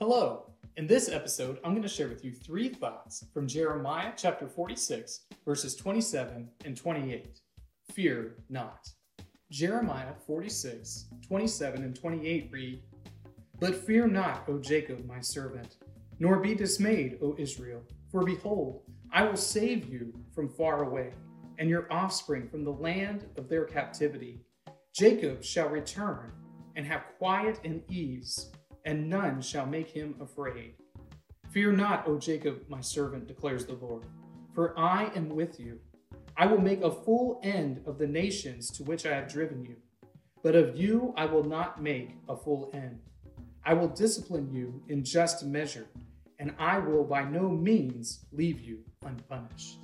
Hello. In this episode, I'm going to share with you three thoughts from Jeremiah chapter 46, verses 27 and 28. Fear not. Jeremiah 46, 27 and 28 read, But fear not, O Jacob, my servant, nor be dismayed, O Israel, for behold, I will save you from far away, and your offspring from the land of their captivity. Jacob shall return and have quiet and ease and none shall make him afraid. Fear not, O Jacob, my servant, declares the Lord, for I am with you. I will make a full end of the nations to which I have driven you, but of you I will not make a full end. I will discipline you in just measure, and I will by no means leave you unpunished.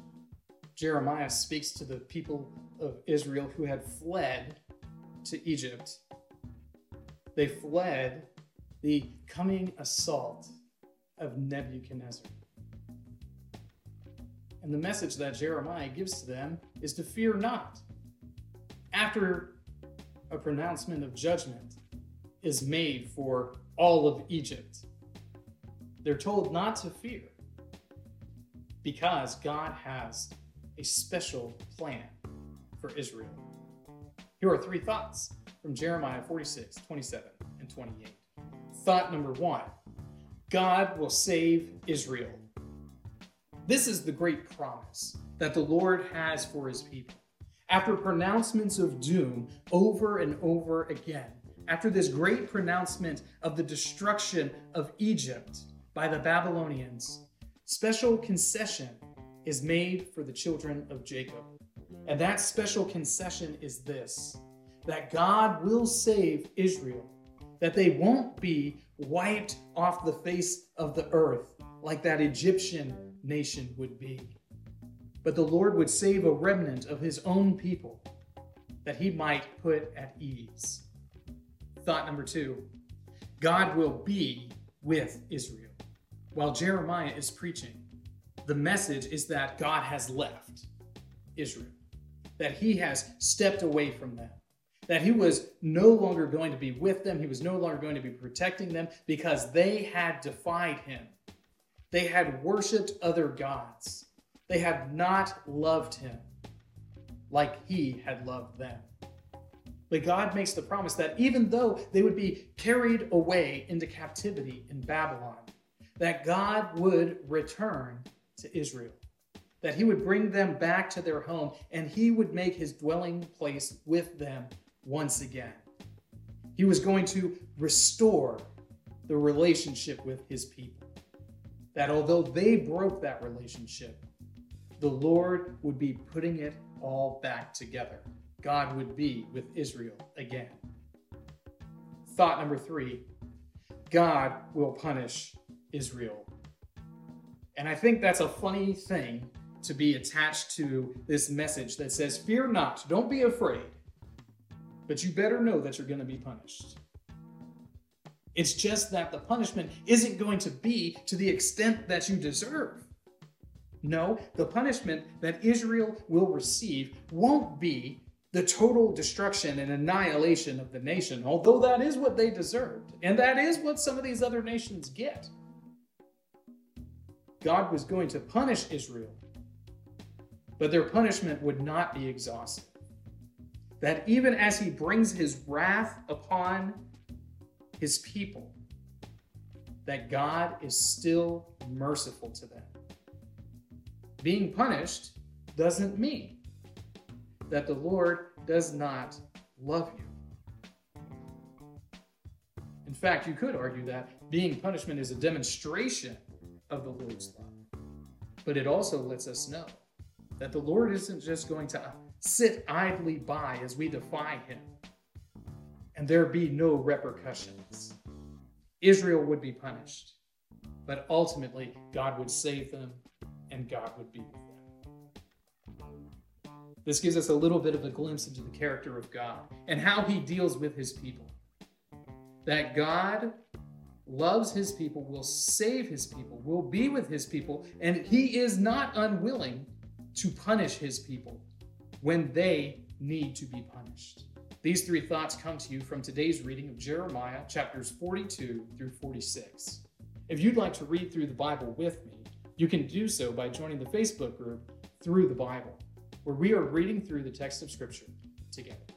Jeremiah speaks to the people of Israel who had fled to Egypt. They fled the coming assault of Nebuchadnezzar. And the message that Jeremiah gives to them is to fear not. After a pronouncement of judgment is made for all of Egypt, they're told not to fear because God has a special plan for Israel. Here are three thoughts from Jeremiah 46, 27, and 28. Thought number one God will save Israel. This is the great promise that the Lord has for his people. After pronouncements of doom over and over again, after this great pronouncement of the destruction of Egypt by the Babylonians, special concession is made for the children of Jacob. And that special concession is this that God will save Israel that they won't be wiped off the face of the earth like that Egyptian nation would be. But the Lord would save a remnant of his own people that he might put at ease. Thought number two God will be with Israel. While Jeremiah is preaching, the message is that God has left Israel, that he has stepped away from them that he was no longer going to be with them, he was no longer going to be protecting them because they had defied him. They had worshiped other gods. They had not loved him like he had loved them. But God makes the promise that even though they would be carried away into captivity in Babylon, that God would return to Israel, that he would bring them back to their home, and he would make his dwelling place with them once again. He was going to restore the relationship with his people. That although they broke that relationship, the Lord would be putting it all back together. God would be with Israel again. Thought number three God will punish Israel. And I think that's a funny thing to be attached to this message that says, Fear not, don't be afraid but you better know that you're going to be punished. It's just that the punishment isn't going to be to the extent that you deserve. No, the punishment that Israel will receive won't be the total destruction and annihilation of the nation, although that is what they deserved. And that is what some of these other nations get. God was going to punish Israel, but their punishment would not be exhaustive that even as he brings his wrath upon his people, that God is still merciful to them. Being punished doesn't mean that the Lord does not love you. In fact, you could argue that being punishment is a demonstration of the Lord's love. But it also lets us know that the Lord isn't just going to sit idly by as we defy him, and there be no repercussions. Israel would be punished, but ultimately God would save them and God would be with them. This gives us a little bit of a glimpse into the character of God and how he deals with his people. That God loves his people, will save his people, will be with his people, and he is not unwilling to punish his people when they need to be punished. These three thoughts come to you from today's reading of Jeremiah chapters 42 through 46. If you'd like to read through the Bible with me, you can do so by joining the Facebook group Through the Bible, where we are reading through the text of Scripture together.